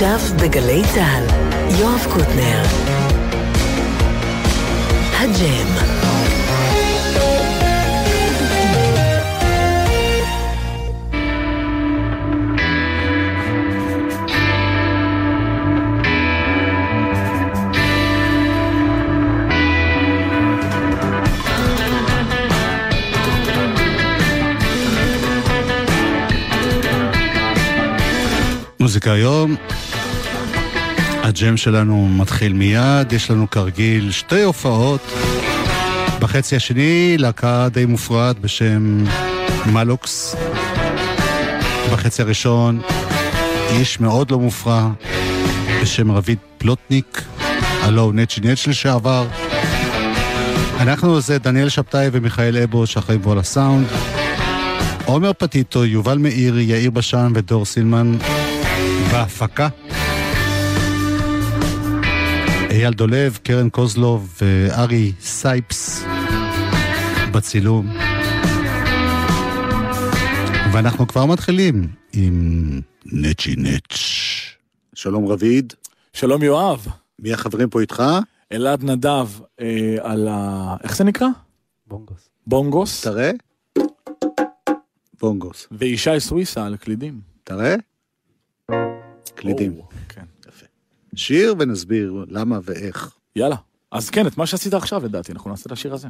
עכשיו בגלי צה"ל, יואב קוטנר. הג'ם. מוזיקה היום. הג'ם שלנו מתחיל מיד, יש לנו כרגיל שתי הופעות. בחצי השני להקה די מופרעת בשם מלוקס. בחצי הראשון איש מאוד לא מופרע בשם רביד פלוטניק, הלו הוא נצ'י נצ' לשעבר. אנחנו זה דניאל שבתאי ומיכאל אבו שאחראים פה על הסאונד. עומר פטיטו, יובל מאיר, יאיר בשן ודור סילמן בהפקה. אייל דולב, קרן קוזלוב וארי סייפס בצילום. ואנחנו כבר מתחילים עם נצ'י נצ'. שלום רביד. שלום יואב. מי החברים פה איתך? אלעד נדב אה, על ה... איך זה נקרא? בונגוס. בונגוס. תראה. בונגוס. וישי סוויסה על קלידים. תראה. קלידים. יפה. שיר ונסביר למה ואיך. יאללה. אז כן, את מה שעשית עכשיו לדעתי, אנחנו נעשה את השיר הזה.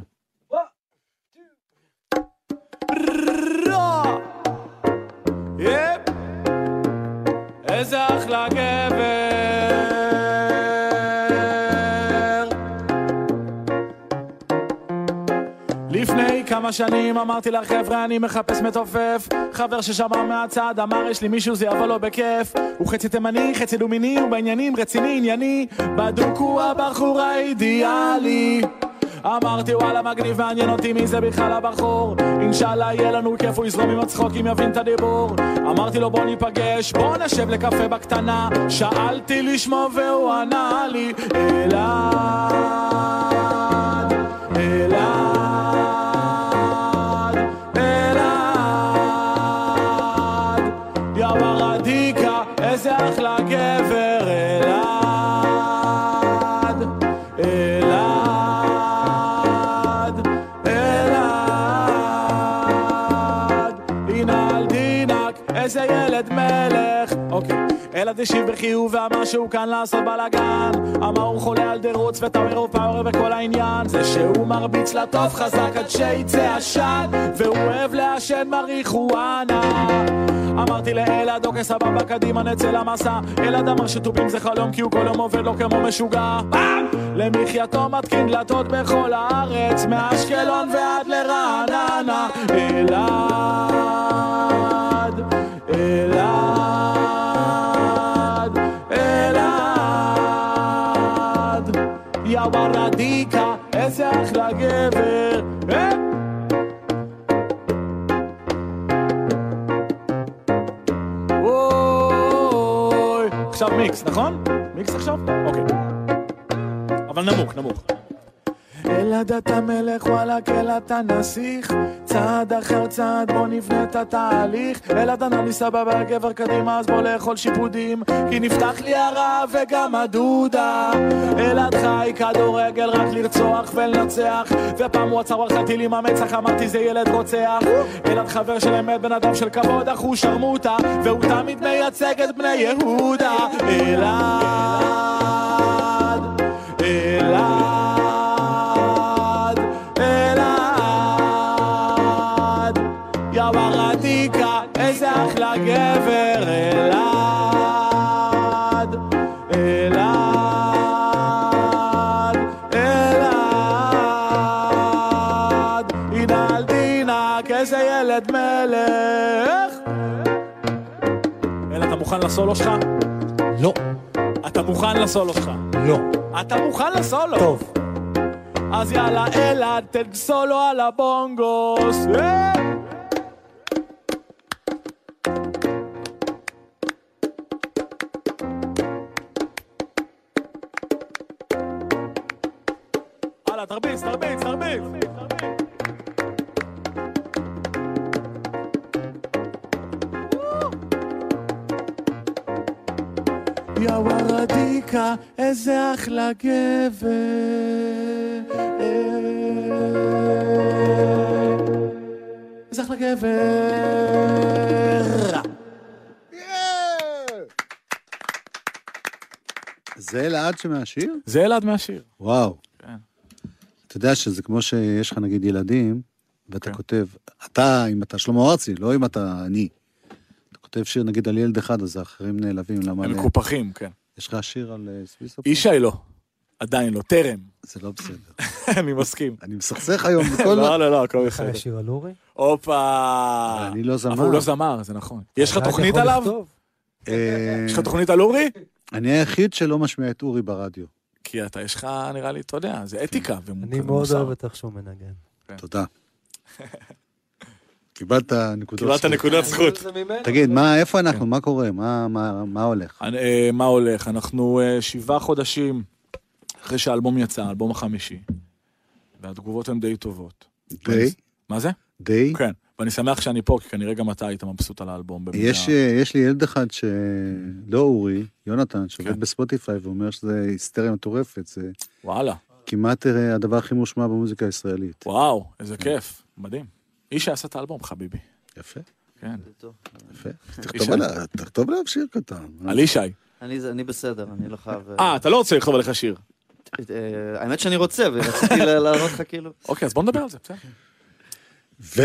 איזה אחלה גבר כמה שנים אמרתי לחבר'ה אני מחפש מתופף. חבר ששמע מהצד אמר יש לי מישהו זה יבוא לו בכיף. הוא חצי תימני, חצי דומיני, הוא בעניינים רציני ענייני. בדוק הוא הבחור האידיאלי. אמרתי וואלה מגניב מעניין אותי מי זה בכלל הבחור. אינשאללה יהיה לנו כיף הוא יזרום עם הצחוקים יבין את הדיבור. אמרתי לו בוא ניפגש בוא נשב לקפה בקטנה. שאלתי לשמו והוא ענה לי אלעד אלעד השיב בחיוב ואמר שהוא כאן לעשות בלאגן. אמר הוא חולה על דרוץ וטאוור ופאוור וכל העניין. זה שהוא מרביץ לטוב חזק עד שיצא עשן והוא אוהב לעשן מריחואנה. אמרתי לאלעד אוקיי סבבה קדימה נצא למסע. אלעד אמר שטובים זה חלום כי הוא כל יום עובד לו כמו משוגע! למחייתו מתקין דלתות בכל הארץ מאשקלון ועד לרעננה. אלעד גבר אה? עכשיו מיקס נכון? מיקס עכשיו? אוקיי אבל נמוך נמוך אלעד אתה מלך וואלכ אלעד אתה נסיך צעד אחר צעד בוא נבנה את התהליך. אלעד ענה לי סבבה גבר קדימה אז בוא לאכול שיפודים. כי נפתח לי הרעב וגם הדודה. אלעד חי כדורגל רק לרצוח ולנצח. ופעם הוא עצר וחלתי עם המצח אמרתי זה ילד רוצח. אלעד חבר של אמת בן אדם של כבוד הוא שרמוטה והוא תמיד מייצג את בני יהודה. אלעד איזה אחלה גבר, אלעד, אלעד, אלעד, הנה דינק, איזה ילד מלך. אלעד, אתה מוכן לסולו שלך? לא, אתה מוכן לסולו שלך? לא. אתה מוכן לסולו? טוב. אז יאללה אלעד תן סולו על הבונגוס אה! תרביץ תרביץ תרביץ יא וורדיקה, איזה אחלה גבר. איזה אחלה גבר. זה אלעד שמהשיר? זה אלעד מהשיר. וואו. כן. אתה יודע שזה כמו שיש לך נגיד ילדים, ואתה כן. כותב, אתה, אם אתה שלמה ארצי, לא אם אתה אני. אתה כותב שיר נגיד על ילד אחד, אז האחרים נעלבים, למה... הם מקופחים, כן. יש לך שיר על אה, סוויסה? ישי לא. עדיין לא, טרם. זה לא בסדר. אני מסכים. אני מסכסך היום בכל... לא, לא, לא, הכל לך בסדר. יש שיר על אורי? הופה. אני לא זמר. אבל הוא לא זמר, זה נכון. יש לך תוכנית עליו? אה, יש לך תוכנית על אורי? אני היחיד שלא משמיע את אורי ברדיו. כי אתה, יש לך, נראה לי, אתה יודע, זה אתיקה. ומ- אני מאוד. אוהב את איך שהוא מנגן. תודה. קיבלת נקודות קיבלת זכות. נקודת זכות. זה ממנו. תגיד, מה, איפה אנחנו? מה קורה? מה- מה מה הולך? אה, מה הולך? אנחנו אה, שבעה חודשים אחרי שהאלבום יצא, האלבום החמישי, והתגובות הן די טובות. די? מה זה? די? כן. ואני שמח שאני פה, כי כנראה גם אתה היית מבסוט על האלבום. במידה- יש, אה, יש לי ילד אחד ש... לא אורי, יונתן, שעובד כן. בספוטיפיי ואומר שזה היסטריה מטורפת, זה וואלה, כמעט אה, הדבר הכי מושמע במוזיקה הישראלית. וואו, איזה כיף, מדהים. איש שעשה את האלבום, חביבי. יפה, כן. יפה. תכתוב עליו- שיר קטן. על ישי. אני, אני בסדר, אני לא חייב... אה, אתה לא רוצה לכתוב עליך שיר. אה, האמת שאני רוצה, ורציתי לענות לך כאילו... אוקיי, אז בוא נדבר על זה, בסדר. ו...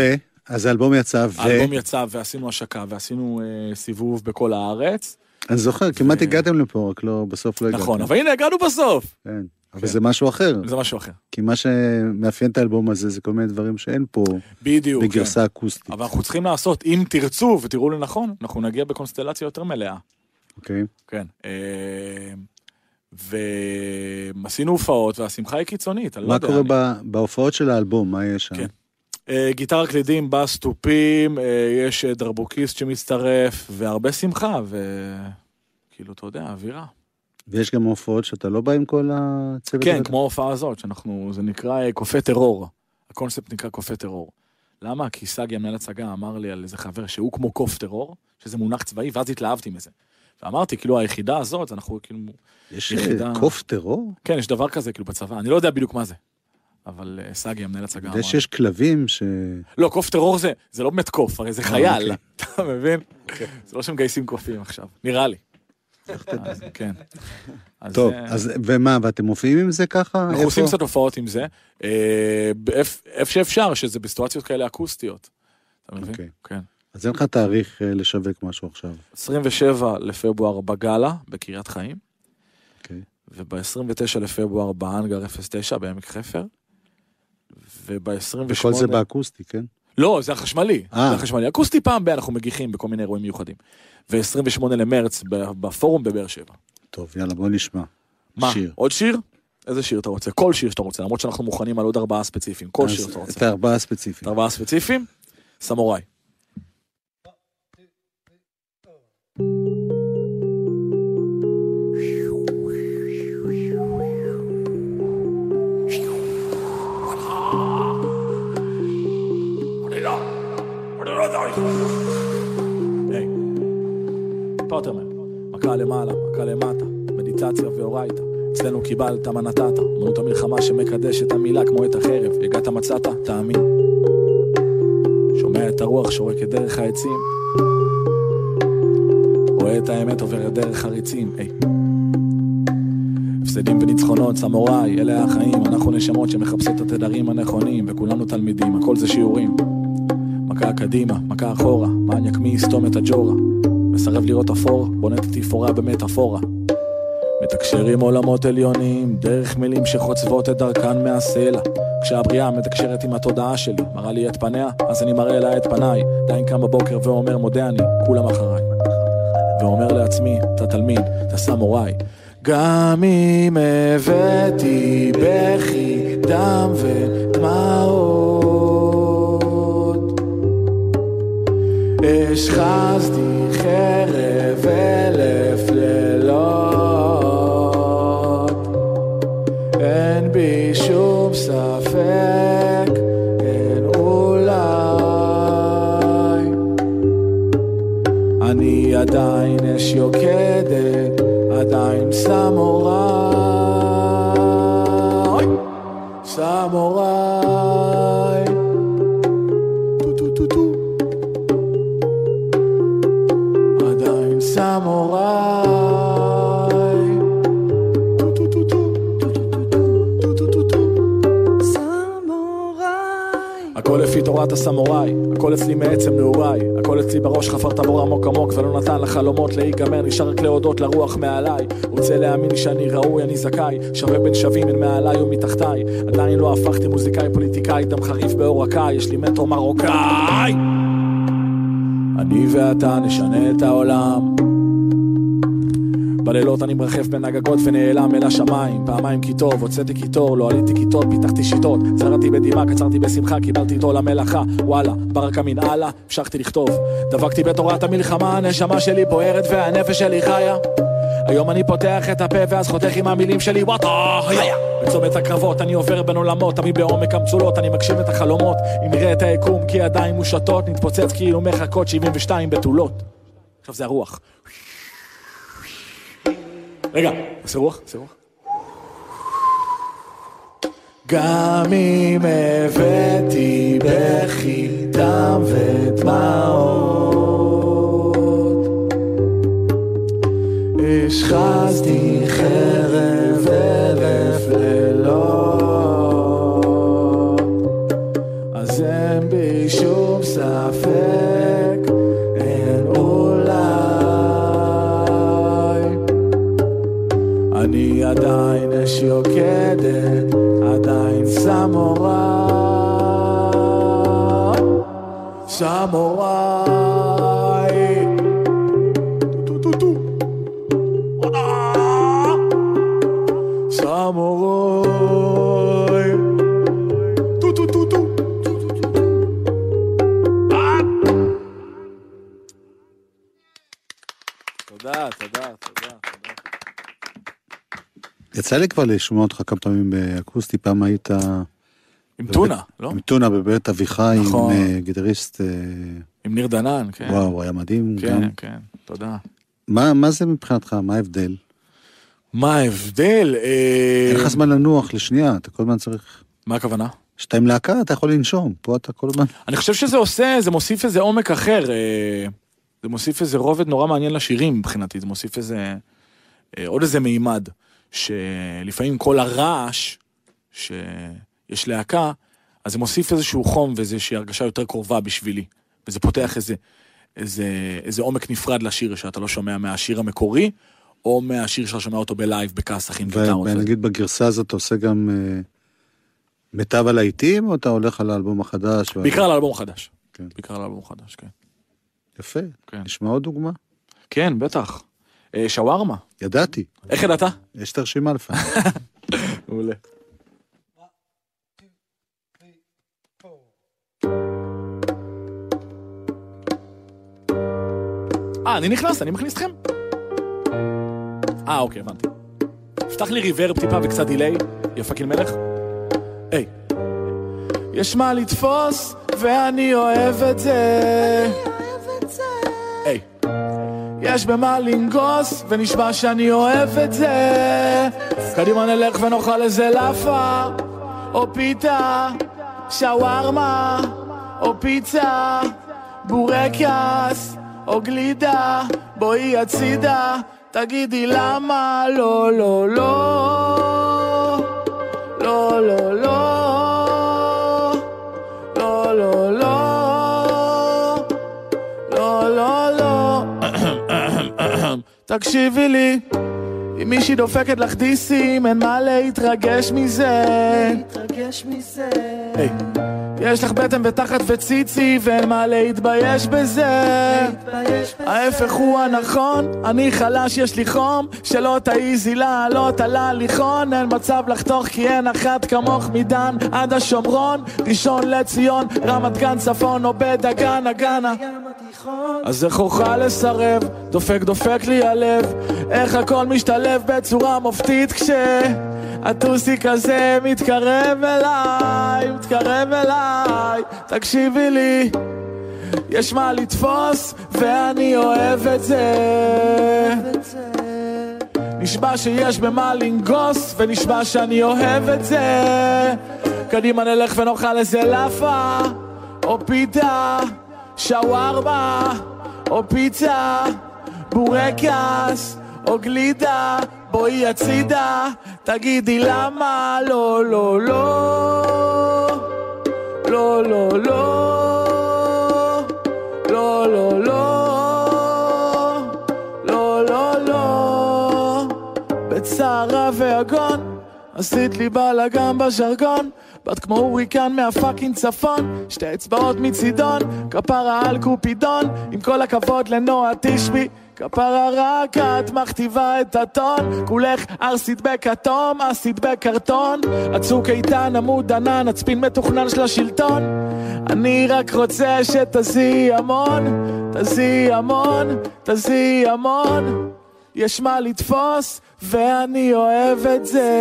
אז האלבום יצא, ו... האלבום יצא ועשינו השקה ועשינו אה, סיבוב בכל הארץ. אני זוכר, כמעט ו- הגעתם לפה, רק לא, בסוף לא הגעתם. נכון, אבל הנה, הגענו בסוף. כן, אבל כן. זה משהו אחר. זה משהו אחר. כי מה שמאפיין את האלבום הזה זה כל מיני דברים שאין פה בדיוק. כן. בגרסה אקוסטית, אבל אנחנו צריכים לעשות, אם תרצו ותראו לנכון, אנחנו נגיע בקונסטלציה יותר מלאה. אוקיי? כן. אה, ועשינו הופעות, והשמחה היא קיצונית, אני לא מה יודע. קורה אני- בהופעות של האלבום, מה יש שם? כן. אה, גיטרה קלידים, בס תופים, אה, יש אה, דרבוקיסט שמצטרף, והרבה שמחה, וכאילו, אתה יודע, אווירה. ויש גם הופעות שאתה לא בא עם כל הצוות? כן? כמו ההופעה הזאת, שאנחנו, זה נקרא קופי טרור. הקונספט נקרא קופי טרור. למה? כי סגי, המנהל הצגה, אמר לי על איזה חבר שהוא כמו קוף טרור, שזה מונח צבאי, ואז התלהבתי מזה. ואמרתי, כאילו, היחידה הזאת, אנחנו כאילו... יש יחידה. קוף טרור? כן, יש דבר כזה, כאילו, בצבא, אני לא יודע בדיוק מה זה. אבל אה, סגי, המנהל הצגה, זה אמר... שיש כלבים ש... לא, קוף טרור זה, זה לא באמת קוף, הרי זה חייל, אוקיי. אתה מבין? זה לא שמגייסים קופים עכשיו, נראה לי. כן. טוב, אה, אז ומה, ואתם מופיעים עם זה ככה? אנחנו? עושים קצת הופעות עם זה, אה, איפה שאפשר, שזה בסיטואציות כאלה אקוסטיות. אתה מבין? אוקיי. כן. אז אין לך תאריך אה, לשווק משהו עכשיו. 27 לפברואר בגאלה, בקריית חיים, אוקיי. וב-29 לפברואר בהאנגר 09 בעמק חפר, וב-28... וכל זה באקוסטי, כן? לא, זה החשמלי. אה. זה החשמלי. אקוסטי פעם ב- אנחנו מגיחים בכל מיני אירועים מיוחדים. ו-28 למרץ בפורום בבאר שבע. טוב, יאללה, בוא נשמע. מה? שיר. עוד שיר? איזה שיר אתה רוצה? כל שיר שאתה רוצה, למרות שאנחנו מוכנים על עוד ארבעה ספציפיים. כל שיר שאתה את רוצה. הארבעה את הספציפיים. ארבעה ספציפיים? סמוראי. מהר. מכה למעלה, מכה למטה, מדיטציה ואורייתא. אצלנו קיבלת מה נתת, אמנות המלחמה שמקדש את המילה כמו את החרב. הגעת מצאת, תאמין. שומע את הרוח שורקת דרך העצים. רואה את האמת עוברת דרך הריצים, היי. הפסדים וניצחונות, סמוראי, אלה החיים, אנחנו נשמות שמחפשות את התדרים הנכונים, וכולנו תלמידים, הכל זה שיעורים. מכה קדימה, מכה אחורה, מניאק מי יסתום את הג'ורה. מסרב לראות אפור, בונה את התפאורה במטאפורה. מתקשר עם עולמות עליונים, דרך מילים שחוצבות את דרכן מהסלע. כשהבריאה מתקשרת עם התודעה שלי, מראה לי את פניה, אז אני מראה לה את פניי. עדיין קם בבוקר ואומר מודה אני, כולם אחריי. ואומר לעצמי, אתה תלמיד, אתה סמוראי. גם אם הבאתי בכי, דם ודמעות, השחזתי חרב אלף לילות, אין בי שום ספק, אין אולי. אני עדיין אש יוקדת, עדיין סמוראי, הסמוראי, הכל אצלי מעצם נעוריי, הכל אצלי בראש חפר טבור עמוק עמוק ולא נתן לחלומות להיגמר, נשאר רק להודות לרוח מעליי, רוצה להאמין שאני ראוי, אני זכאי, שווה בין שווים, אין מעליי ומתחתיי, עדיין לא הפכתי מוזיקאי פוליטיקאי, דם חריף בעורקיי, יש לי מטרו מרוקאי! אני ואתה נשנה את העולם בלילות אני מרחף בין הגגות ונעלם אל השמיים. פעמיים כי טוב, הוצאתי קיטור, לא עליתי כיתות, פיתחתי שיטות. צרתי בדמעה, קצרתי בשמחה, קיבלתי את עול המלאכה וואלה, ברק אמין הלאה, המשכתי לכתוב. דבקתי בתורת המלחמה, הנשמה שלי בוערת והנפש שלי חיה. היום אני פותח את הפה ואז חותך עם המילים שלי וואטה היה בצומת הקרבות אני עובר בין עולמות תמיד בעומק המצולות אני מגשים את החלומות. אם נראה את היקום כי ידיים מושטות נתפוצץ כאילו מחכות 72 בתולות. עכשיו זה הרוח רגע, עושה רוח, עושה רוח. גם אם הבאתי בכי דם ודמעות השחזתי חרב אלף אני עדיין אש יוקדת, עדיין סמורה. סמורה. אה. תודה, תודה, תודה. יצא לי כבר לשמוע אותך כמה פעמים באקוסטי, פעם היית עם טונה, לא? עם טונה בבית אביחי, נכון. עם אה, גיטריסט, אה, עם ניר דנן, כן. וואו, היה מדהים כן, גם. כן, תודה. מה מה זה מבחינתך, מה ההבדל? מה ההבדל? אה, אין לך זמן לנוח לשנייה, אתה כל הזמן צריך... מה הכוונה? כשאתה עם להקה אתה יכול לנשום, פה אתה כל הזמן... אני חושב שזה עושה, זה מוסיף איזה עומק אחר. זה מוסיף איזה רובד נורא מעניין לשירים מבחינתי, זה מוסיף איזה... עוד איזה מימד, שלפעמים כל הרעש שיש להקה, אז זה מוסיף איזשהו חום ואיזושהי הרגשה יותר קרובה בשבילי. וזה פותח איזה, איזה, איזה עומק נפרד לשיר שאתה לא שומע מהשיר המקורי, או מהשיר שאתה שומע אותו בלייב בכסח עם גיטרות. ונגיד בגרסה הזאת אתה עושה גם אה, מיטב הלהיטים, או אתה הולך על האלבום החדש? בעיקר על האלבום החדש. כן. בעיקר על האלבום החדש, כן. יפה, כן. נשמע עוד דוגמה? כן, בטח. אה, שווארמה. ידעתי, איך ידעת? יש את הרשימה לפעמים. מעולה. אה, אני נכנס, אני מכניס אתכם? אה, אוקיי, הבנתי. פתח לי reverb טיפה וקצת delay, יא fucking מלך. היי. יש מה לתפוס, ואני אוהב את זה. יש במה לנגוס, ונשבע שאני אוהב את זה. קדימה נלך ונאכל איזה לאפה, או פיתה, שווארמה, או פיצה, בורקס, או גלידה, בואי הצידה, תגידי למה לא, לא, לא. לא, לא, לא. לא, לא, לא. תקשיבי לי, אם מישהי דופקת לך דיסים, אין מה להתרגש מזה. להתרגש מזה. היי. יש לך בטן ותחת וציצי, ואין מה להתבייש בזה. ההפך הוא הנכון, אני חלש, יש לי חום, שלא תעיזי לעלות על ההליכון, אין מצב לחתוך כי אין אחת כמוך מדן עד השומרון, ראשון לציון, רמת גן צפון או בדגן הגנה. אז איך אוכל לסרב, דופק דופק לי הלב, איך הכל משתלב בצורה מופתית כשהטוסי כזה מתקרב אליי, מתקרב אליי, תקשיבי לי, יש מה לתפוס ואני אוהב את זה. נשבע שיש במה לנגוס, ונשבע שאני אוהב את זה. קדימה נלך ונאכל איזה לאפה, או פיתה, שווארמה, או פיצה, בורקס, או גלידה, בואי הצידה, תגידי למה לא, לא, לא, לא, לא, לא, לא, לא, לא, לא, לא, לא, בצערה ויגון, עשית לי בלאגן בז'רגון, בת כמו הוריקן מהפאקינג צפון, שתי אצבעות מצידון, כפרה על קופידון, עם כל הכבוד לנועה תשבי. כפרה רק את מכתיבה את הטון, כולך ארסית בכתום, אסית בקרטון, הצוק איתן עמוד ענן, הצפין מתוכנן של השלטון. אני רק רוצה שתזיעי המון, תזיעי המון, תזיעי המון. יש מה לתפוס, ואני אוהב את זה.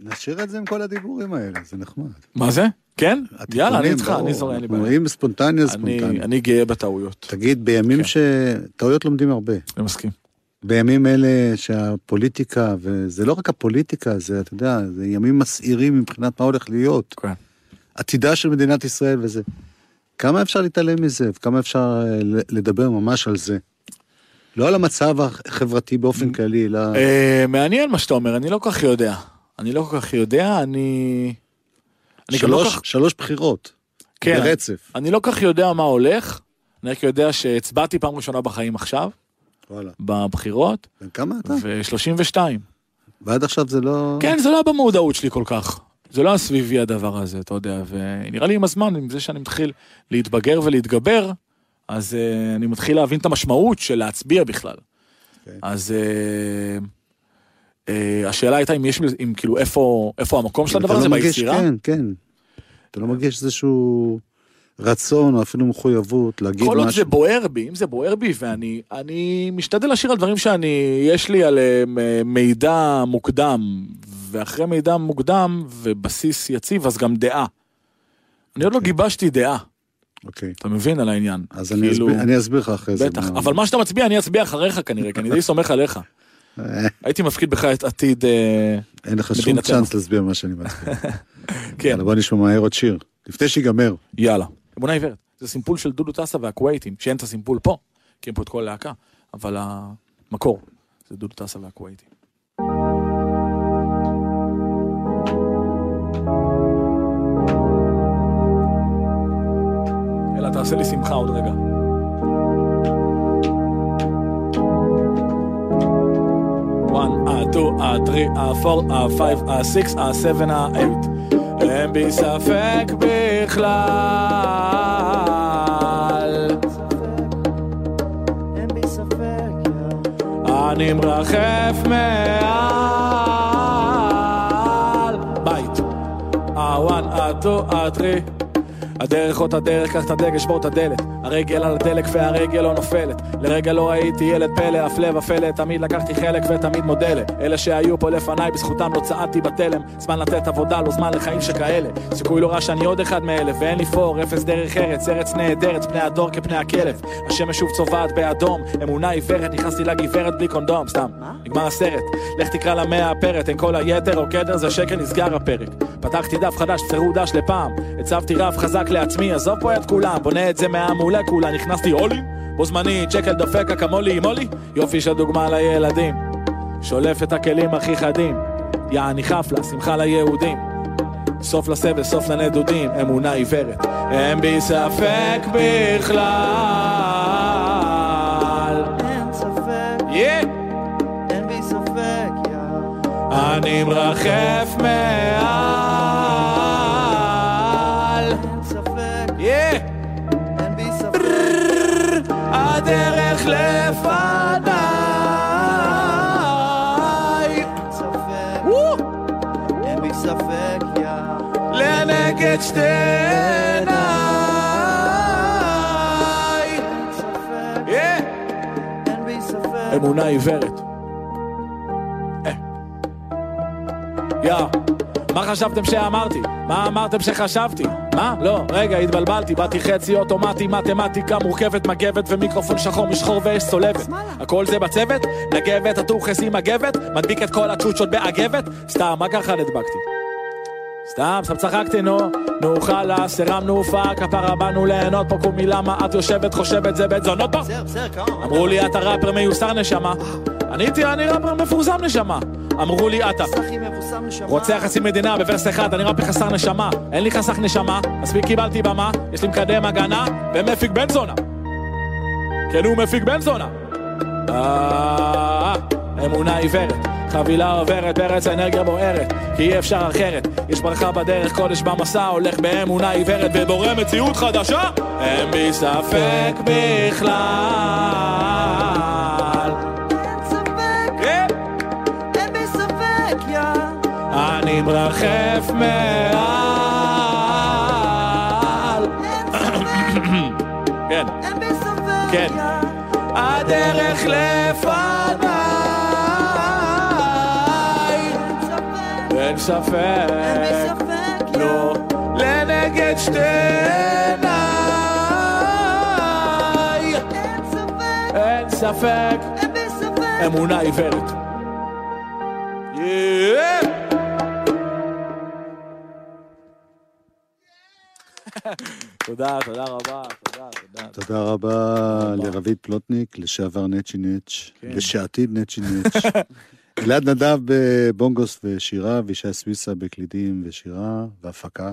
נשאיר את זה עם כל הדיבורים האלה, זה נחמד. מה זה? כן? יאללה, אני איתך. אני זורם, אין לי בעיה. אם ספונטני, אז אני- גאה בטעויות, תגיד, בימים כן. ש... טעויות לומדים הרבה. אני מסכים. בימים אלה שהפוליטיקה, וזה לא רק הפוליטיקה, זה, אתה יודע, זה ימים מסעירים מבחינת מה הולך להיות. כן. עתידה של מדינת ישראל וזה. כמה אפשר להתעלם מזה, וכמה אפשר אה, לדבר ממש על זה. לא על המצב החברתי באופן כללי, אלא... אה, מעניין מה שאתה אומר, אני לא כל כך יודע. אני לא כל כך יודע, אני... אני לא שלוש, כך... שלוש בחירות. כן, ברצף. אני לא כך יודע מה הולך, אני רק יודע שהצבעתי פעם ראשונה בחיים עכשיו, וואלה. בבחירות, בן כמה אתה? ו-32. ועד עכשיו זה לא... כן, זה לא במודעות שלי כל כך. זה לא סביבי הדבר הזה, אתה יודע, ונראה לי עם הזמן, עם זה שאני מתחיל להתבגר ולהתגבר, אז uh, אני מתחיל להבין את המשמעות של להצביע בכלל. אוקיי. אז uh, uh, השאלה הייתה אם יש, אם כאילו איפה, איפה המקום של הדבר לא הזה ביצירה? כן, כן. אתה לא מרגיש איזשהו רצון או אפילו מחויבות להגיד כל עוד משהו. זה בוער בי, אם זה בוער בי, ואני אני משתדל להשאיר על דברים שאני, יש לי עליהם אה, מידע מוקדם, ואחרי מידע מוקדם ובסיס יציב, אז גם דעה. אני עוד לא גיבשתי דעה, אוקיי. אתה מבין על העניין. אז אני אסביר- אני אסביר לך אחרי זה. בטח, אבל מה שאתה מצביע, אני אצביע אחריך כנראה, כי אני די סומך עליך. הייתי מפקיד בך את עתיד, אה, אין לך שום מדינתנו. צ'אנס להסביר מה שאני מצביע. כן, יאללה, בוא נשמע מהר עוד שיר. לפני שיגמר. יאללה. אמונה עיוורת, זה סימפול של דודו טסה והכווייטים, שאין את הסימפול פה, כי אין פה את כל הלהקה, אבל המקור זה דודו טסה והכווייטים. אלא תעשה לי שמחה עוד רגע. 2, ה-3, ה-4, ה-5, ה-6, ה-7, ה-8 אין בי ספק בכלל. אין בי ספק, אני מרחף מעל. בית. ה-1, ה-2, ה-3 הדרך אותה דרך, קח את הדגל, שבור את הדלת. הרגל על הדלק והרגל לא נופלת. לרגע לא הייתי ילד פלא, הפלא ופלא, תמיד לקחתי חלק ותמיד מודה לה. אלה שהיו פה לפניי, בזכותם לא צעדתי בתלם. זמן לתת עבודה, לא זמן לחיים שכאלה. סיכוי לא רע שאני עוד אחד מאלה, ואין לי פור, אפס דרך ארץ, ארץ נהדרת, פני הדור כפני הכלב. השמש שוב צובעת באדום, אמונה עיוורת, נכנסתי לגברת בלי קונדום, סתם. נגמר הסרט, לך תקרא לה מהפרט, אין כל היתר או קדר, זה שקר, נסגר הפרק. פתחתי דף חדש, צרו דש לפעם. הצבתי רף חזק לעצמי, עזוב פה את כולם, בונה את זה מהמולקולה, נכנסתי אולי, בו זמנית, שקל דופק אקמולי עם אולי, יופי של דוגמה לילדים. שולף את הכלים הכי חדים, יעני חפלה, שמחה ליהודים. סוף לסבל, סוף לנדודים, אמונה עיוורת. אין בי ספק בכלל. אין ספק, Yeah. אין בי ספק, יא. אני מרחף מעל. שתי עיניי. אמונה עיוורת. אה. יא, מה חשבתם שאמרתי? מה אמרתם שחשבתי? מה? לא, רגע, התבלבלתי, באתי חצי אוטומטי, מתמטיקה מורכבת, מגבת ומיקרופון שחור משחור ויש צולבת. הכל זה בצוות? נגבת, הטוחס עם מגבת? מדביק את כל הצ'וצ'ות באגבת? סתם, מה ככה נדבקתי? סתם, סתם צחקתי, נו, נו חלאס, הרמנו הופעה, כפרה באנו ליהנות פה קומי למה את יושבת, חושבת זה בית זונות פה? בסדר, בסדר, כמה? אמרו לי אתה ראפר מיוסר נשמה. עניתי אני ראפר מפורסם נשמה. אמרו לי אתה. רוצח חצי מדינה בוורס אחד אני ראפר חסר נשמה. אין לי חסך נשמה. מספיק קיבלתי במה. יש לי מקדם הגנה ומפיק בן זונה. כן הוא מפיק בן זונה. אה, אמונה עיוורת חבילה עוברת בארץ האנרגיה בוערת כי אי אפשר אחרת. יש ברכה בדרך קודש במסע הולך באמונה עיוורת ובורא מציאות חדשה. אין בי ספק בכלל. אין בי ספק, יא. אני מרחף מעל. כן. אין בי ספק, כן. הדרך לפניי ספק, אין יא. לא לנגד שתי עיניי אין ספק, אין ספק אין בי ספק. אמונה עיוורת Yeah. תודה, תודה רבה, תודה, תודה. תודה רבה לרביד פלוטניק, לשעבר נצ'י נץ', כן. ושעתיד נצ'י נץ'. אלעד נדב בבונגוס ושירה, וישי סוויסה בקלידים ושירה והפקה.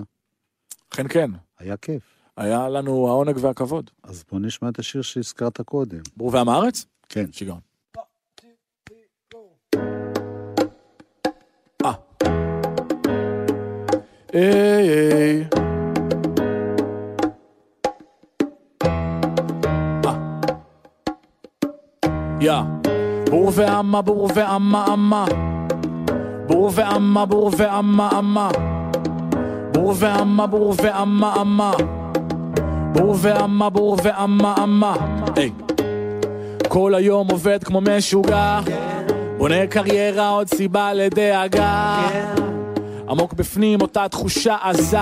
כן, כן, היה כיף. היה לנו העונג והכבוד. אז בוא נשמע את השיר שהזכרת קודם. בור ועם הארץ? כן. שיגעון. אה. היי היי. אה. יא. בור ועמה בור ועמה עמה. בור ועמה בור ועמה עמה. בור ועמה בור ועמה עמה. בור ועמה בור ועמה עמה. היי. כל היום עובד כמו משוגע בונה קריירה עוד סיבה לדאגה עמוק בפנים אותה תחושה עזה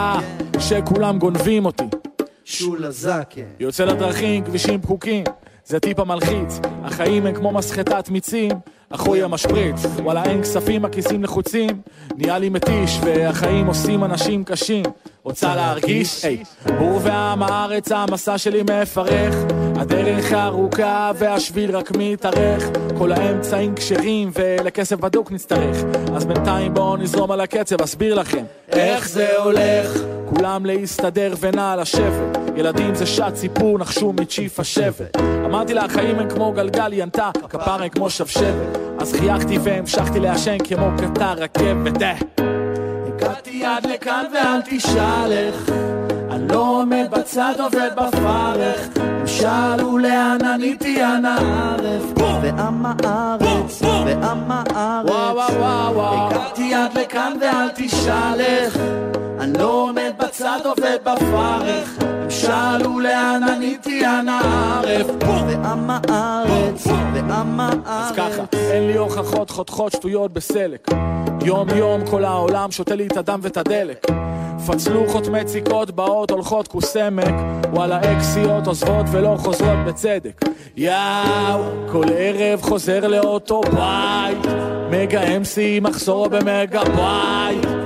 שכולם גונבים אותי שולה זקה. יוצא לדרכים, כבישים פקוקים זה טיפה מלחיץ החיים הם כמו מסחטת מיצים. אחוי המשפריץ. וואלה אין כספים הכיסים לחוצים. נהיה לי מתיש והחיים עושים אנשים קשים. רוצה להרגיש? היי. בור ועם הארץ המסע שלי מפרך. הדרך ארוכה והשביל רק מתארך. כל האמצעים כשרים ולכסף בדוק נצטרך. אז בינתיים בואו נזרום על הקצב אסביר לכם. איך זה הולך כולם להסתדר ונע לשבת ילדים זה שעת סיפור נחשו מצ'יף השבט. אמרתי לה החיים הם כמו גלגל היא ענתה כפרה הם כמו שבשבת. אז חייכתי והמשכתי לעשן כמו קטר רכבת. אה. הגעתי עד לכאן ואל תשאל איך. אני לא עומד בצד עובד בפרך שאלו לאן עניתי אנא ערף. ועם הארץ, ועם הארץ. הגעתי עד לכאן ואל תשאל איך אני לא עומד בצד עובד בפרך שאלו לאן עניתי אנא ערף. ועם הארץ, ועם הארץ. אז ככה, אין לי הוכחות חותכות שטויות בסלק. יום יום כל העולם שותה לי את הדם ואת הדלק. פצלו חותמי ציקות באות הולכות כוס עמק וואלה אקסיות עוזבות ולא חוזרות בצדק. יאו כל ערב חוזר לאותו בית. מגה אמסי מחסור במגה בית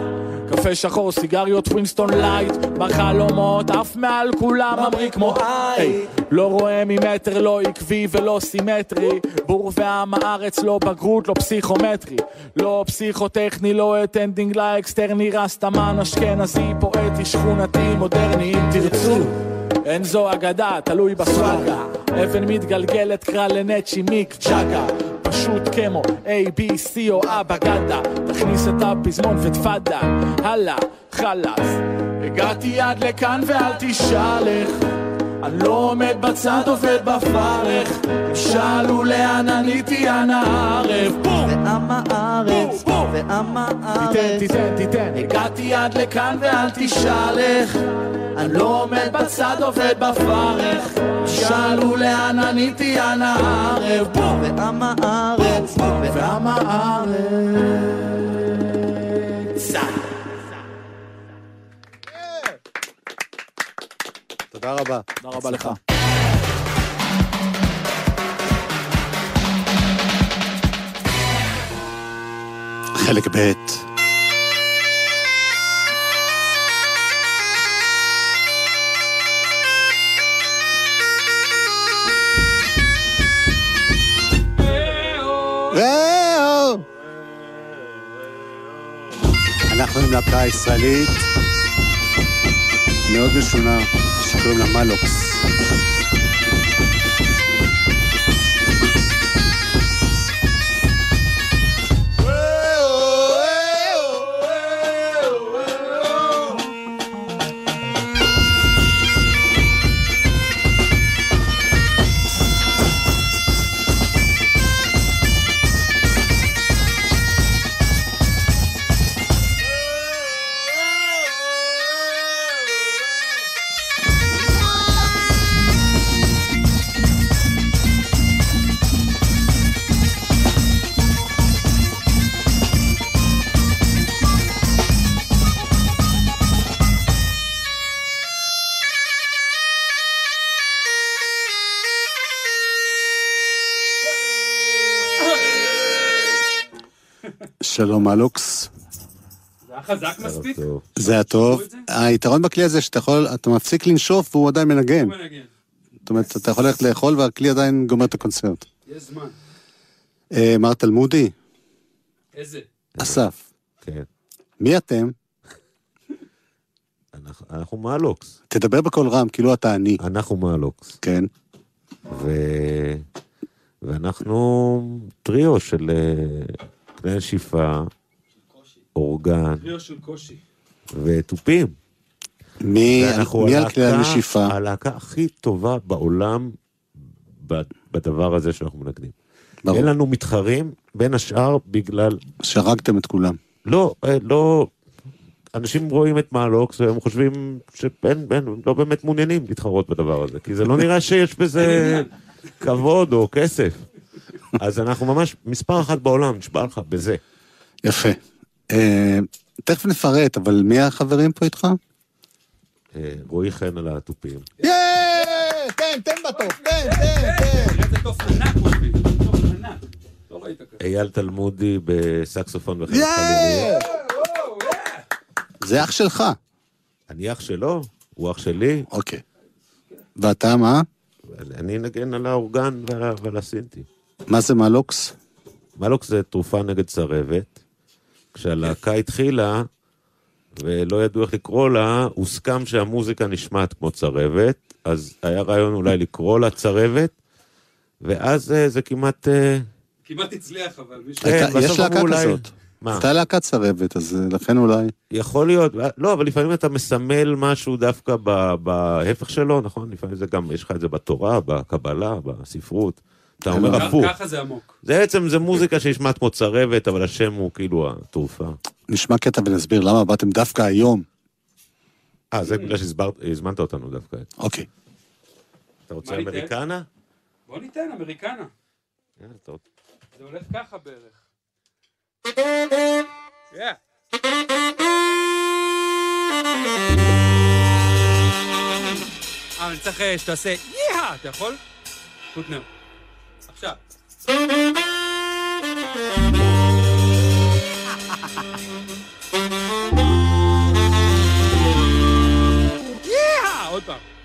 קפה שחור, סיגריות ווינסטון לייט בחלומות, עף מעל כולם ממריא כמו היי לא רואה ממטר, לא עקבי ולא סימטרי. בור ועם הארץ, לא בגרות, לא פסיכומטרי. לא פסיכוטכני, לא אטנדינג לאקסטרני רסטמן אשכנזי, פואטי, שכונתי, מודרני אם תרצו. אין זו אגדה, תלוי בסוואגה. אבן מתגלגלת, קרא לנצ'י מיק ג'אגה פשוט כמו A, B, C או אבא גדה תכניס את הפזמון ותפאדה הלאה, חלאס. הגעתי עד לכאן ואל תשאל איך אני לא עומד בצד עובד בפרך שאלו לאן עניתי אנא ערב בום! ועם הארץ, בום. ועם הארץ. תיתן, תיתן, תיתן הגעתי עד לכאן ואל תשאל איך אני לא עומד בצד עובד בפרך שאלו לאן עניתי אנא ערב בום! ועם הארץ, ועם הארץ תודה רבה. תודה רבה לך. חלק ב'! אנחנו עם להקה ישראלית מאוד משונה, שקוראים לה שלום אלוקס, זה היה חזק מספיק? טוב. זה היה טוב. היתרון בכלי הזה שאתה יכול, אתה מפסיק לנשוף והוא עדיין מנגן. זאת אומרת, אתה יכול ללכת לאכול והכלי עדיין גומר את הקונצרט. יש זמן. אה, מר תלמודי, איזה? אסף, כן. מי אתם? אנחנו- מהלוקס. תדבר בקול רם, כאילו אתה אני. אנחנו מהלוקס. כן. ו... ואנחנו טריו של כלי נשיפה, אורגן. ותופים. מי על כלי הנשיפה? הלהקה הכי טובה בעולם ב- בדבר הזה שאנחנו מנגנים. ברור. אין לנו מתחרים, בין השאר בגלל... שהרגתם את כולם. לא, אה, לא... אנשים רואים את מהלוקס והם חושבים שאין, אין, הם לא באמת מעוניינים להתחרות בדבר הזה, כי זה לא נראה שיש בזה כבוד או כסף. אז אנחנו ממש מספר אחת בעולם, נשבע לך, בזה. יפה. אה, תכף נפרט, אבל מי החברים פה איתך? אה, רועי חן על התופים. יאה! תן, תן בטוף, תן, תן, תן. תראה איזה תוף ענק הביא. תוף ענק. לא ראית כזה. אייל תלמודי בסקסופון וחלק! חלילי. זה אח שלך. אני אח שלו, הוא אח שלי, אוקיי. ואתה מה? אני אנגן על האורגן ועל, ועל הסינטי. מה זה מלוקס? מלוקס זה תרופה נגד צרבת. כשהלהקה התחילה, ולא ידעו איך לקרוא לה, הוסכם שהמוזיקה נשמעת כמו צרבת, אז היה רעיון אולי לקרוא לה צרבת, ואז אה, זה כמעט... אה, כמעט הצליח אבל. מישהו... כן, יש להקה כזאת. מה? הייתה להקת צרבת, אז אה, לכן אולי... יכול להיות, לא, אבל לפעמים אתה מסמל משהו דווקא בהפך שלו, נכון? לפעמים זה גם, יש לך את זה בתורה, בקבלה, בספרות. אתה אומר הפוך. ככה זה עמוק. זה בעצם, זה מוזיקה שנשמעת כמו צרבת, אבל השם הוא כאילו התרופה. נשמע קטע ונסביר למה באתם דווקא היום. אה, זה בגלל שהזמנת אותנו דווקא. אוקיי. אתה רוצה? אמריקנה? בוא ניתן אמריקנה. זה הולך ככה בערך. אה, אני צריך אה, שתעשה יאה, אתה יכול? קוטנר. עכשיו. יאה! עוד פעם.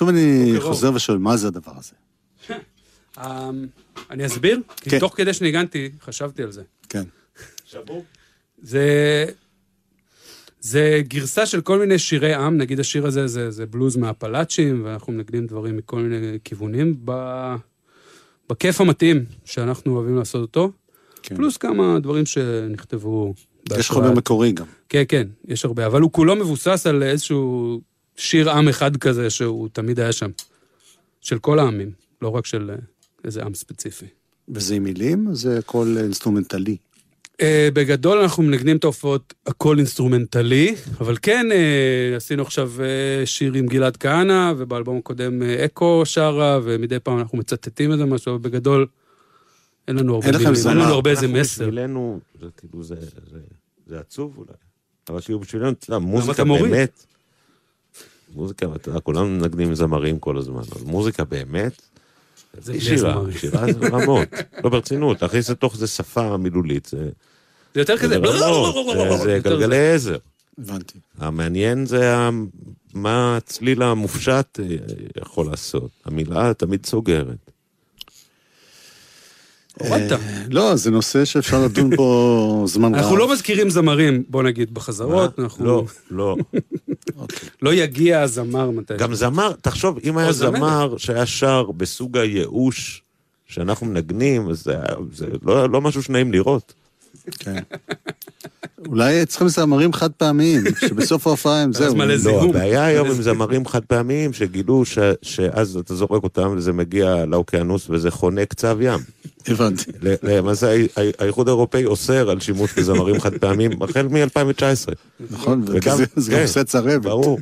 שוב אני. חוזר ושואל, מה זה הדבר הזה? אמ, אני אסביר? כי כן. תוך כדי שניגנתי, חשבתי על זה. כן. זה... זה גרסה של כל מיני שירי עם, נגיד השיר הזה זה, זה בלוז מהפלאצ'ים, ואנחנו מנגנים דברים מכל מיני כיוונים, ב... בכיף המתאים שאנחנו אוהבים לעשות אותו, כן. פלוס כמה דברים שנכתבו. יש. חומר מקורי גם. כן, כן, יש הרבה, אבל הוא כולו מבוסס על איזשהו שיר עם אחד כזה שהוא תמיד היה שם. של כל העמים, לא רק של אה, איזה עם ספציפי. וזה עם מילים? זה הכל אינסטרומנטלי. אה, בגדול אנחנו מנגנים את ההופעות הכל אינסטרומנטלי, אבל כן, אה, עשינו עכשיו אה, שיר עם גלעד כהנא, ובאלבום הקודם אה, אקו שרה, ומדי פעם אנחנו מצטטים איזה משהו, אבל בגדול אין לנו הרבה אין לכם מילים, אין. לנו הרבה איזה מסר. בשבילנו, זה כאילו, זה, זה, זה עצוב אולי. אבל כאילו בשבילנו, אתה יודע, מוזיקה? באמת, מוזיקה, אתה יודע, כולנו מנגנים זמרים כל הזמן, אבל מוזיקה באמת, זה היא שירה, זמרים. שירה זה רמות. לא ברצינות, להכניס לתוך זה שפה מילולית, זה זה יותר זה כזה, זה- גלגלי עזר. הבנתי. המעניין זה מה הצליל המופשט אה, יכול לעשות. המילה תמיד סוגרת. הורדת. אה, לא, זה נושא שאפשר לדון בו זמן רב. אנחנו לא מזכירים זמרים, בוא נגיד, בחזרות? אנחנו... לא, לא. לא יגיע הזמר מתי. גם זמר, תחשוב, אם היה. זמר שהיה שר בסוג הייאוש שאנחנו מנגנים, זה לא, לא משהו שנעים לראות. כן. אולי צריכים זמרים חד פעמיים, שבסוף ההופעה הם זהו. מלא לא. הבעיה היום עם זמרים חד פעמיים שגילו ש, שאז אתה זורק אותם וזה מגיע לאוקיינוס וזה חונק צב ים. הבנתי. למעשה האיחוד האירופאי אוסר על שימוש בזמרים חד פעמיים החל מ-2019. נכון, זה גם כן, עושה צרבת. ברור.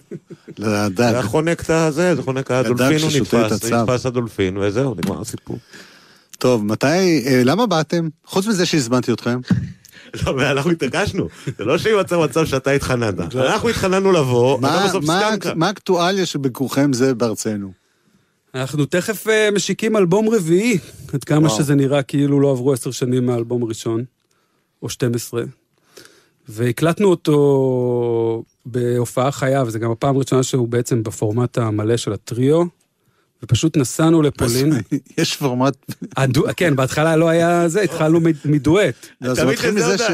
לדג. זה חונק את הזה, זה חונק הדולפין, הוא נתפס. נתפס הדולפין וזהו, נגמר הסיפור. טוב, מתי, אה, למה באתם? חוץ מזה שהזמנתי אתכם. לא, ואנחנו התעקשנו. זה לא שייווצר מצב שאתה התחננת. אנחנו התחננו לבוא, מה- אתה בסוף מה- הסכמת. מה האקטואליה שביקורכם זה בארצנו? אנחנו תכף אה, משיקים אלבום רביעי, עד כמה. שזה נראה כאילו לא עברו עשר שנים מהאלבום הראשון, או 12. והקלטנו אותו בהופעה חיה, וזו גם הפעם הראשונה שהוא בעצם בפורמט המלא של הטריו, ופשוט נסענו לפולין. יש פורמט, כן, בהתחלה לא היה זה, התחלנו מד- מדואט. זה תמיד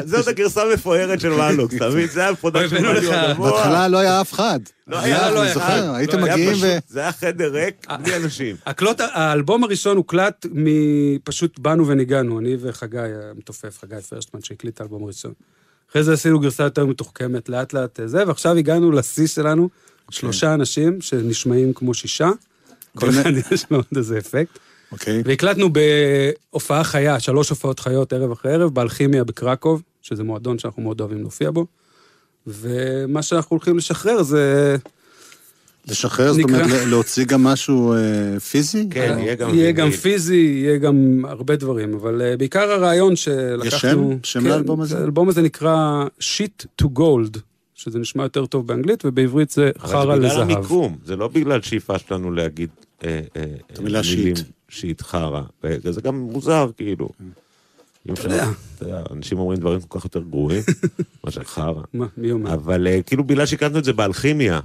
זאת הגרסה המפוארת של מלוקס, תמיד זה ה production הבאנו לך- בהתחלה לא היה אף אחד. לא היה, לא אני היה זוכר, אחד. הייתם היה מגיעים ו... זה היה חדר ריק, בלי אנשים. הקלוט, האלבום הראשון הוקלט מפשוט באנו וניגענו, אני וחגי המתופף, חגי פרשטמן שהקליט את האלבום הראשון. אחרי זה עשינו גרסה יותר מתוחכמת, לאט לאט זה, ועכשיו הגענו לשיא שלנו, שלושה אנשים שנשמעים כמו שישה, כל אחד יש לו עוד איזה אפקט. אוקיי. והקלטנו בהופעה חיה, שלוש הופעות חיות ערב אחרי ערב, באלכימיה בקרקוב, שזה מועדון שאנחנו מאוד אוהבים להופיע בו. ומה שאנחנו הולכים לשחרר זה... לשחרר, זאת אומרת, להוציא גם משהו אה, פיזי? כן, יהיה גם... יהיה גם. פיזי, יהיה גם הרבה דברים, אבל uh, בעיקר הרעיון שלקחנו... יש שם? שם כן, לאלבום הזה? האלבום הזה נקרא Shit to Gold, שזה נשמע יותר טוב באנגלית, ובעברית זה אבל חרא זה בגלל לזהב. המיקום, זה לא בגלל שאיפה שלנו להגיד אה, אה, המילה מילים שיט. שיט חרא. אה, זה גם מוזר, כאילו. יודע. אתה יודע, אנשים אומרים דברים כל כך יותר גרועים, מאשר חרא. מה, מי אומר? אבל אה, כאילו בגלל שהקלטנו את זה באלכימיה,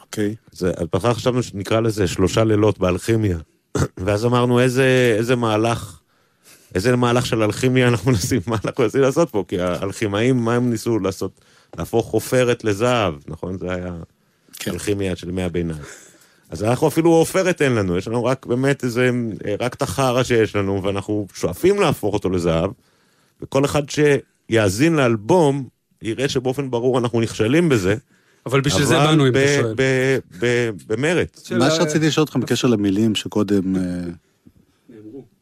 אוקיי. אז בהתחלה חשבנו שנקרא לזה שלושה לילות באלכימיה. ואז אמרנו איזה, מהלך, איזה מהלך של אלכימיה אנחנו מנסים, מה אנחנו מנסים לעשות פה? כי האלכימאים, מה הם ניסו לעשות? להפוך עופרת לזהב, נכון? זה היה כן. אלכימיה של ימי הביניים. אז אנחנו אפילו עופרת אין לנו, יש לנו רק באמת איזה, רק את החרא שיש לנו, ואנחנו שואפים להפוך אותו לזהב, וכל אחד שיאזין לאלבום, יראה שבאופן ברור אנחנו נכשלים בזה, אבל בשביל זה באנו, אם ב- אתה שואל. ב- ב- במרץ. מה שרציתי לשאול אותך בקשר למילים שקודם אה,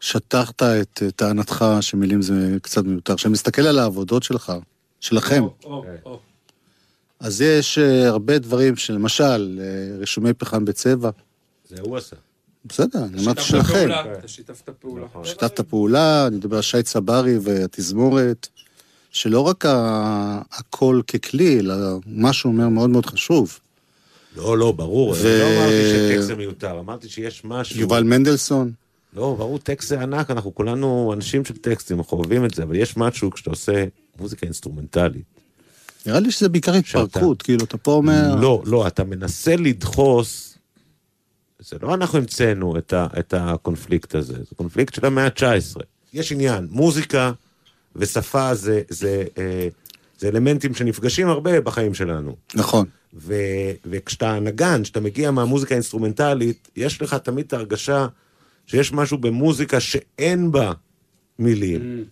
שטחת את אה, טענתך שמילים זה קצת מיותר. כשאני מסתכל על העבודות שלך, שלכם, או, או, או. אז יש אה, הרבה דברים שלמשל, אה, רישומי פחם בצבע. זה הוא עשה. בסדר, אני אמרתי שיתפת שלכם. פעולה, אתה שיתפת פעולה. שיתפת פעולה, אני מדבר על שי צברי והתזמורת, שלא רק ה- הקול ככלי, אלא מה שהוא אומר מאוד מאוד חשוב. לא, לא, ברור. ו- אני לא אמרתי שטקסט זה מיותר, אמרתי שיש משהו... יובל מנדלסון, לא, ברור, טקסט זה ענק, אנחנו כולנו אנשים של טקסטים, אנחנו אוהבים את זה, אבל יש משהו כשאתה עושה מוזיקה אינסטרומנטלית. נראה לי שזה בעיקר התפרקות, כאילו, אתה פה אומר... לא, לא, אתה מנסה לדחוס, זה לא אנחנו המצאנו את, ה, את הקונפליקט הזה, זה קונפליקט של המאה ה-19. יש עניין, מוזיקה ושפה זה, זה, אה, זה אלמנטים שנפגשים הרבה בחיים שלנו. נכון. ו, וכשאתה נגן, כשאתה מגיע מהמוזיקה האינסטרומנטלית, יש לך תמיד את ההרגשה שיש משהו במוזיקה שאין בה מילים,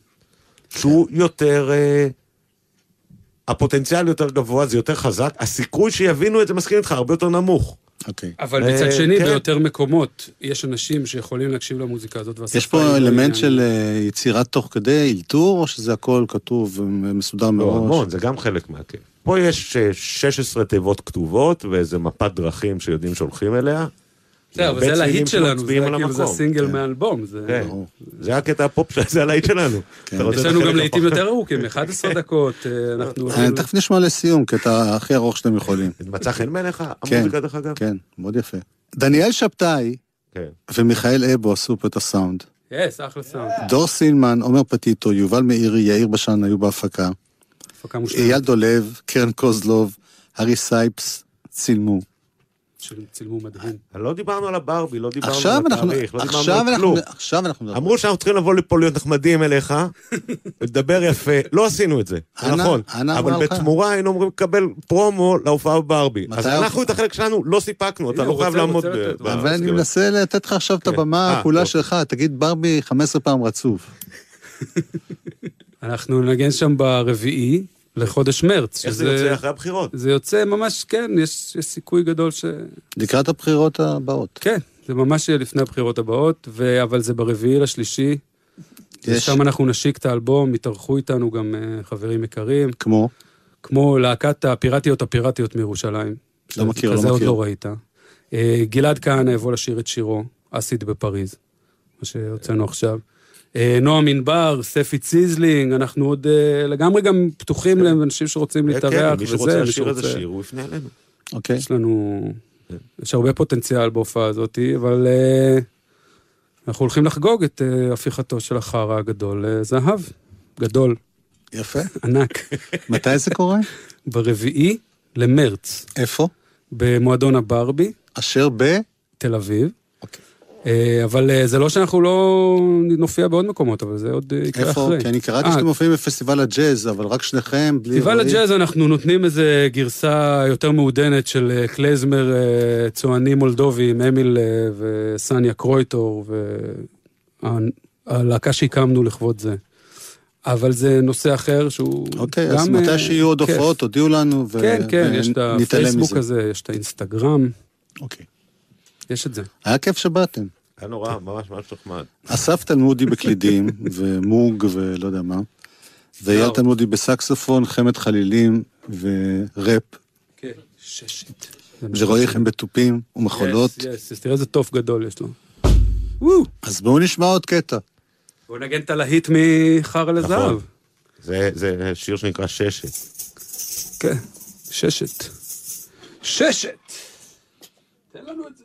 שהוא יותר... אה, הפוטנציאל יותר גבוה, זה יותר חזק, הסיכוי שיבינו את זה, מסכים איתך, הרבה יותר נמוך. אוקיי. אבל אה, מצד שני, כן. ביותר מקומות, יש אנשים שיכולים להקשיב למוזיקה הזאת, יש פה לא אלמנט עניין. של אה, יצירת תוך כדי אלתור, או שזה הכל כתוב ומסודר לא, מראש? המון, זה גם חלק מהכיף. פה יש אה, 16 תיבות כתובות ואיזה מפת דרכים שיודעים שהולכים אליה. בסדר, אבל זה להיט שלנו, זה. הסינגל כן. מהאלבום. זה- כן, זה הקטע הפופ, זה הלהיט שלנו. רוצה יש לנו גם הפחות? יותר ארוכים, 11 דקות, אה, אנחנו... אה, תכף נשמע לסיום, קטע הכי ארוך שאתם יכולים. מצא חן בעיניך? כן, המוזיקה דרך אגב? כן, מאוד יפה. דניאל שבתאי כן. ומיכאל אבו עשו פה את הסאונד. yes, אחלה סאונד. דור סילמן, עומר פטיטו, יובל מאירי, יאיר בשן היו בהפקה. הפקה מושלמת אייל דולב, קרן קוזלוב, הארי סייפס, צילמו. שצילמו מדהים. לא דיברנו על הברבי, לא דיברנו עכשיו על אנחנו, התאריך, לא עכשיו דיברנו על אנחנו, כלום. עכשיו אנחנו מדברים. אמרו שאנחנו צריכים לבוא לפה להיות נחמדים אליך, לדבר יפה, לא עשינו את זה, נכון. אבל לך? בתמורה היינו אמורים לקבל פרומו להופעה בברבי. אז? אנחנו את החלק שלנו לא סיפקנו, אתה לא חייב לעמוד ב- אבל אני. מנסה לתת לך עכשיו את כן. הבמה אה, כולה טוב. שלך, תגיד ברבי 15 פעם רצוף. אנחנו נגן שם ברביעי לחודש מרץ. איך זה שזה- יוצא אחרי הבחירות? זה יוצא ממש, כן, יש יש סיכוי גדול ש... לקראת הבחירות הבאות. כן, זה ממש יהיה לפני הבחירות הבאות, ו... אבל זה ברביעי לשלישי. יש. שם אנחנו נשיק את האלבום, יתארחו איתנו גם אה, חברים יקרים, כמו? כמו להקת הפיראטיות הפיראטיות מירושלים. לא מכיר, לא כזה עוד מכיר. לא ראית. אה, גלעד כהנא יבוא לשיר את שירו, אסיד בפריז, מה שהוצאנו עכשיו. אה, נועם ענבר, ספי ציזלינג, אנחנו עוד אה, לגמרי גם פתוחים לאנשים שרוצים כן, להתארח מי וזה, שרוצה מי לשיר איזה שיר, הוא יפנה אלינו. אוקיי. יש לנו... יש הרבה פוטנציאל בהופעה הזאת, אבל אה, אנחנו הולכים לחגוג את הפיכתו של החרא הגדול לזהב. גדול, יפה. ענק. מתי זה קורה? ברביעי למרץ, איפה? במועדון הברבי, אשר ב... תל אביב. אוקיי. אה, אבל אה, זה לא שאנחנו לא נופיע בעוד מקומות, אבל זה עוד אה, יקרה איפה? אחרי. כי אני קראתי שאתם מופיעים בפסטיבל הג'אז, אבל רק שניכם, בלי... פסטיבל. הג'אז אנחנו נותנים איזה גרסה יותר מעודנת של קלייזמר אה, צוענים מולדובים, אמיל וסניה קרויטור, והלהקה שהקמנו לכבוד זה. אבל זה נושא אחר שהוא אוקיי, גם... אז מתי שיהיו עוד. הופעות, תודיעו לנו, ו... כן, כן, יש את הפייסבוק. הזה, יש את האינסטגרם, אוקיי. יש את זה. היה כיף שבאתם. היה נורא, ממש ממש נחמד. אסף תלמודי בקלידים, ומוג ולא יודע מה. ואייל תלמודי בסקסופון, חמד חלילים וראפ, כן, ששת. ורועי חן בתופים ומחולות. יס, יס, תראה איזה תוף גדול יש לו. וואו. אז בואו נשמע עוד קטע. בוא נגן את הלהיט מחרא לזהב. נכון. זה- זה שיר שנקרא ששת. כן, ששת. ששת! תן לנו את זה.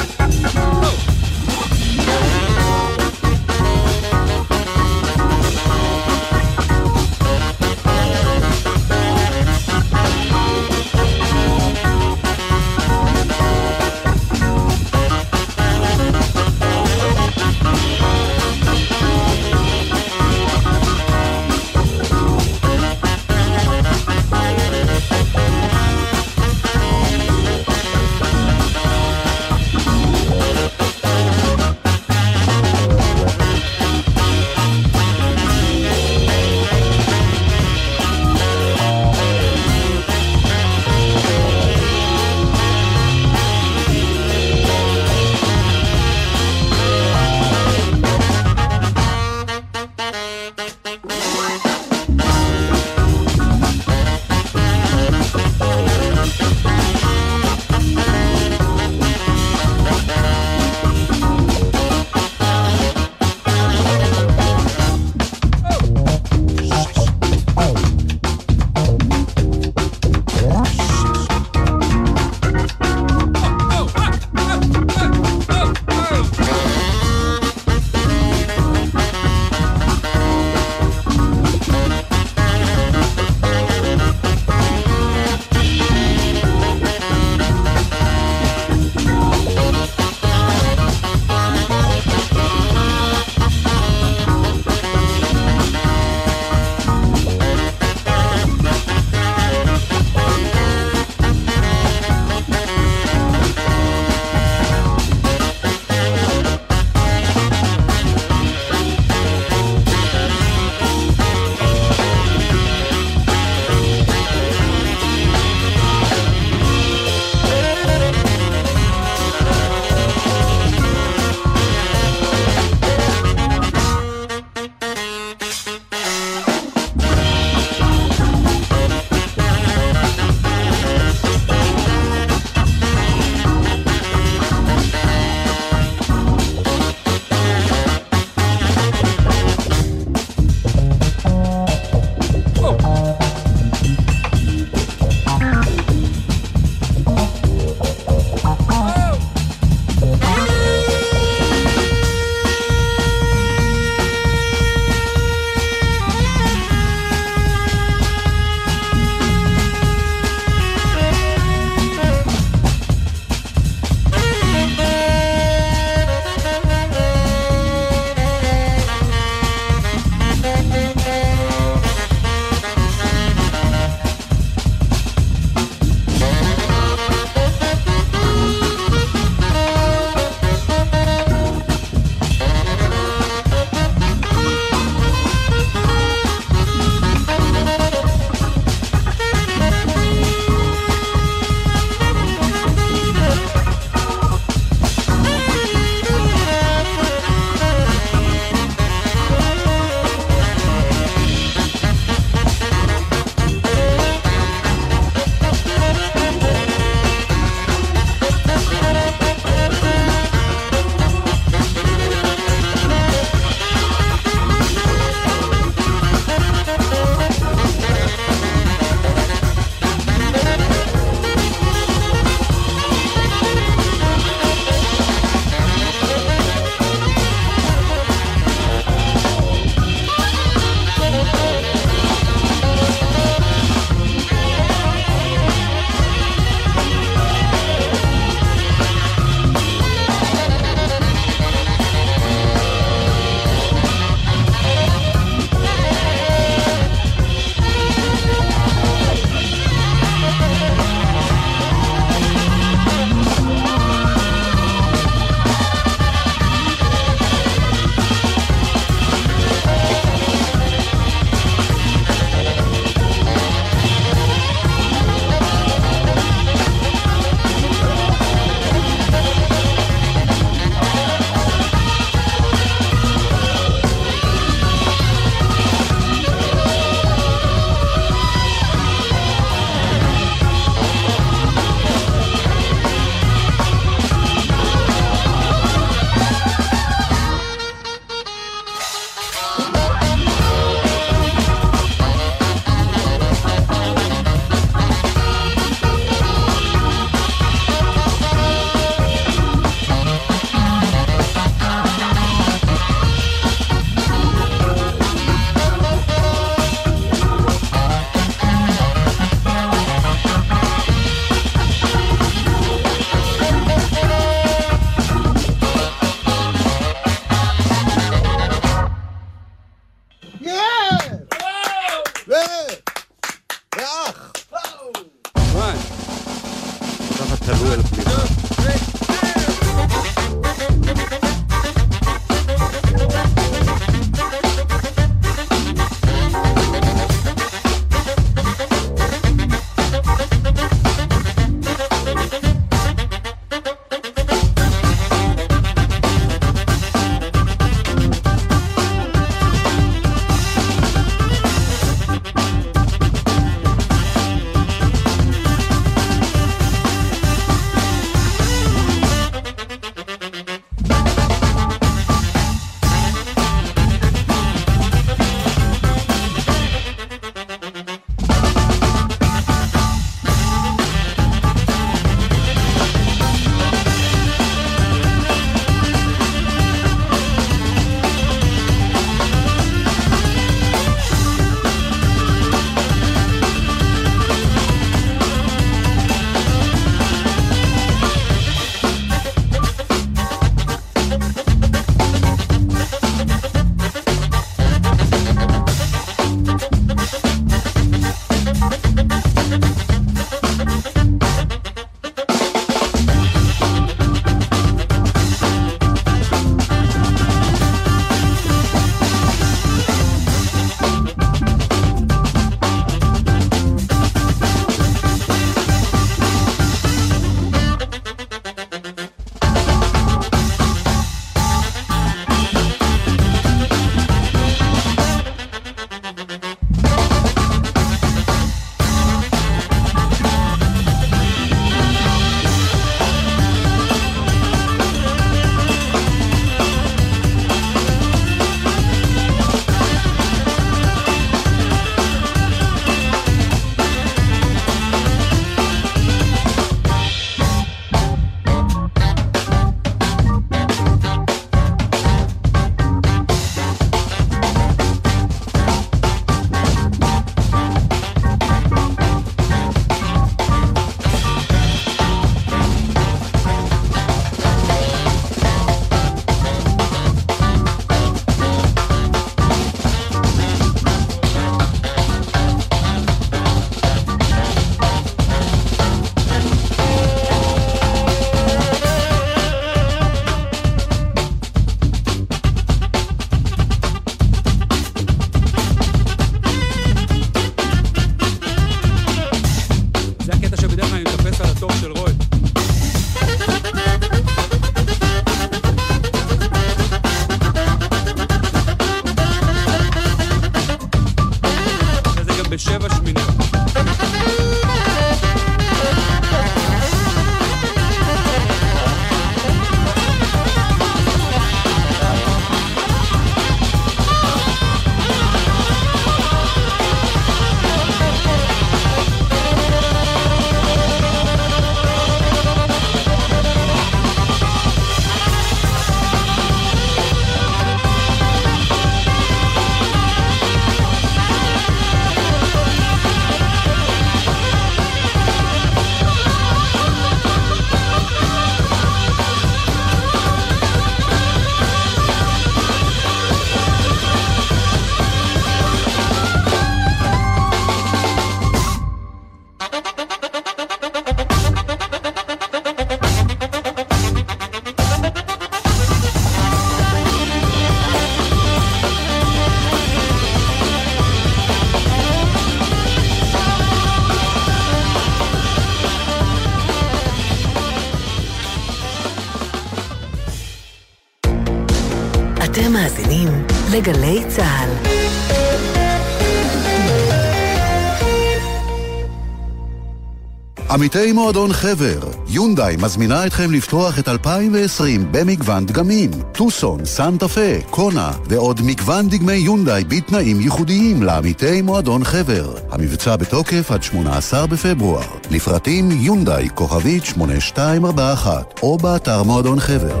עמיתי מועדון חבר, יונדאי מזמינה אתכם לפתוח את 2020 במגוון דגמים. טוסון, סנטה פה, קונה ועוד מגוון דגמי יונדאי בתנאים ייחודיים לעמיתי מועדון חבר. המבצע בתוקף עד 18 בפברואר. לפרטים יונדאי כוכבית 8241 או באתר מועדון חבר.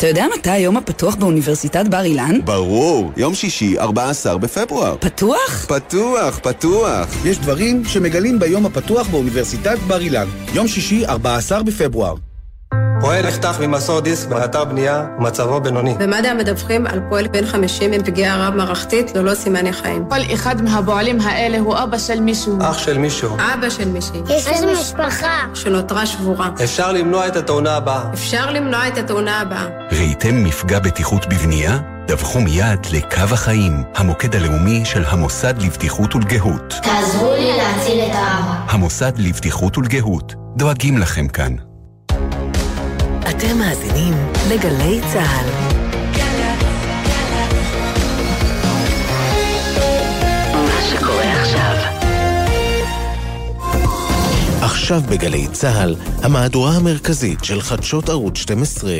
אתה יודע מתי היום הפתוח באוניברסיטת בר אילן? ברור, יום שישי, 14 בפברואר. פתוח? פתוח, פתוח. יש דברים שמגלים ביום הפתוח באוניברסיטת בר אילן. יום שישי, 14 בפברואר. פועל נחתך ממסור דיסק באתר בנייה, מצבו בינוני. במד"א מדווחים על פועל בן 50 עם פגיעה רב-מערכתית ללא סימני חיים. כל אחד מהפועלים האלה הוא אבא של מישהו. אח של מישהו. אבא של מישהי. יש לנו משפחה. שנותרה שבורה. אפשר למנוע את התאונה הבאה. אפשר למנוע את התאונה הבאה. ראיתם מפגע בטיחות בבנייה? דווחו מיד לקו החיים, המוקד הלאומי של המוסד לבטיחות ולגהות. תעזרו לי להציל את האבא. המוסד לבטיחות ולגהות, דואגים לכם כאן. אתם מאזינים לגלי צה"ל. עכשיו בגלי צה"ל, המהדורה המרכזית של חדשות ערוץ 12.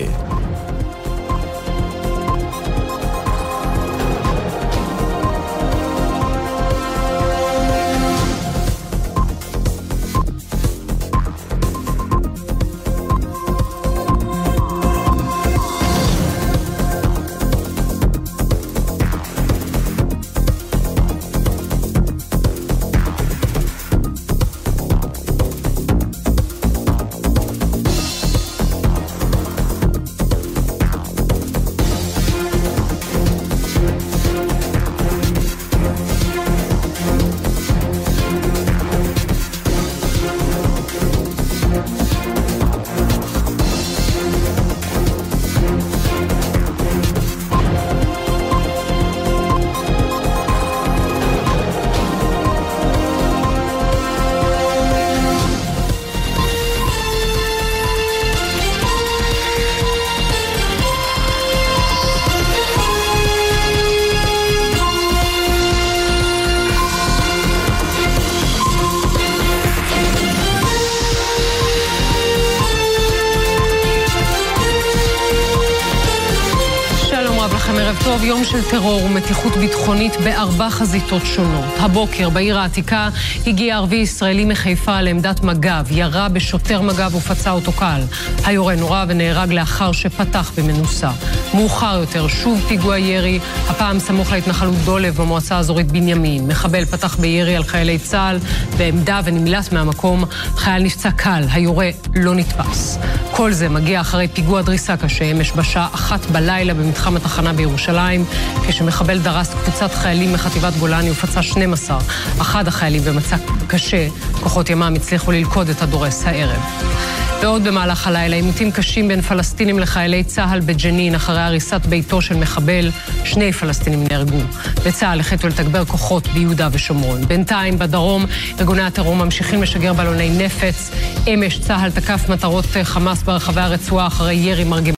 של טרור ומתיחות ביטחונית בארבע חזיתות שונות. הבוקר בעיר העתיקה הגיע ערבי ישראלי מחיפה לעמדת מג"ב, ירה בשוטר מג"ב ופצע אותו קל. היורה נורה ונהרג לאחר שפתח במנוסה. מאוחר יותר, שוב פיגוע ירי, הפעם סמוך להתנחלות דולב במועצה האזורית בנימין. מחבל פתח בירי על חיילי צה"ל בעמדה ונמלט מהמקום. חייל נפצע קל, היורה לא נתפס. כל זה מגיע אחרי פיגוע דריסה קשה אמש בשעה אחת בלילה במתחם התחנה בירושלים, כשמחבל דרס קבוצת חיילים מחטיבת גולני ופצע 12. אחד החיילים במצע קשה, כוחות ימ"מ הצליחו ללכוד את הדורס הערב. ועוד במהלך הלילה, עימותים קשים בין פלסטינים לחיילי צה"ל בג'נין, אחרי הריסת ביתו של מחבל, שני פלסטינים נהרגו. וצה"ל החליטו לתגבר כוחות ביהודה ושומרון. בינתיים, בדרום, ארגוני הטרור ממשיכים לשגר בלוני נפץ. אמש צה"ל תקף מטרות חמאס ברחבי הרצועה אחרי ירי מרגמה.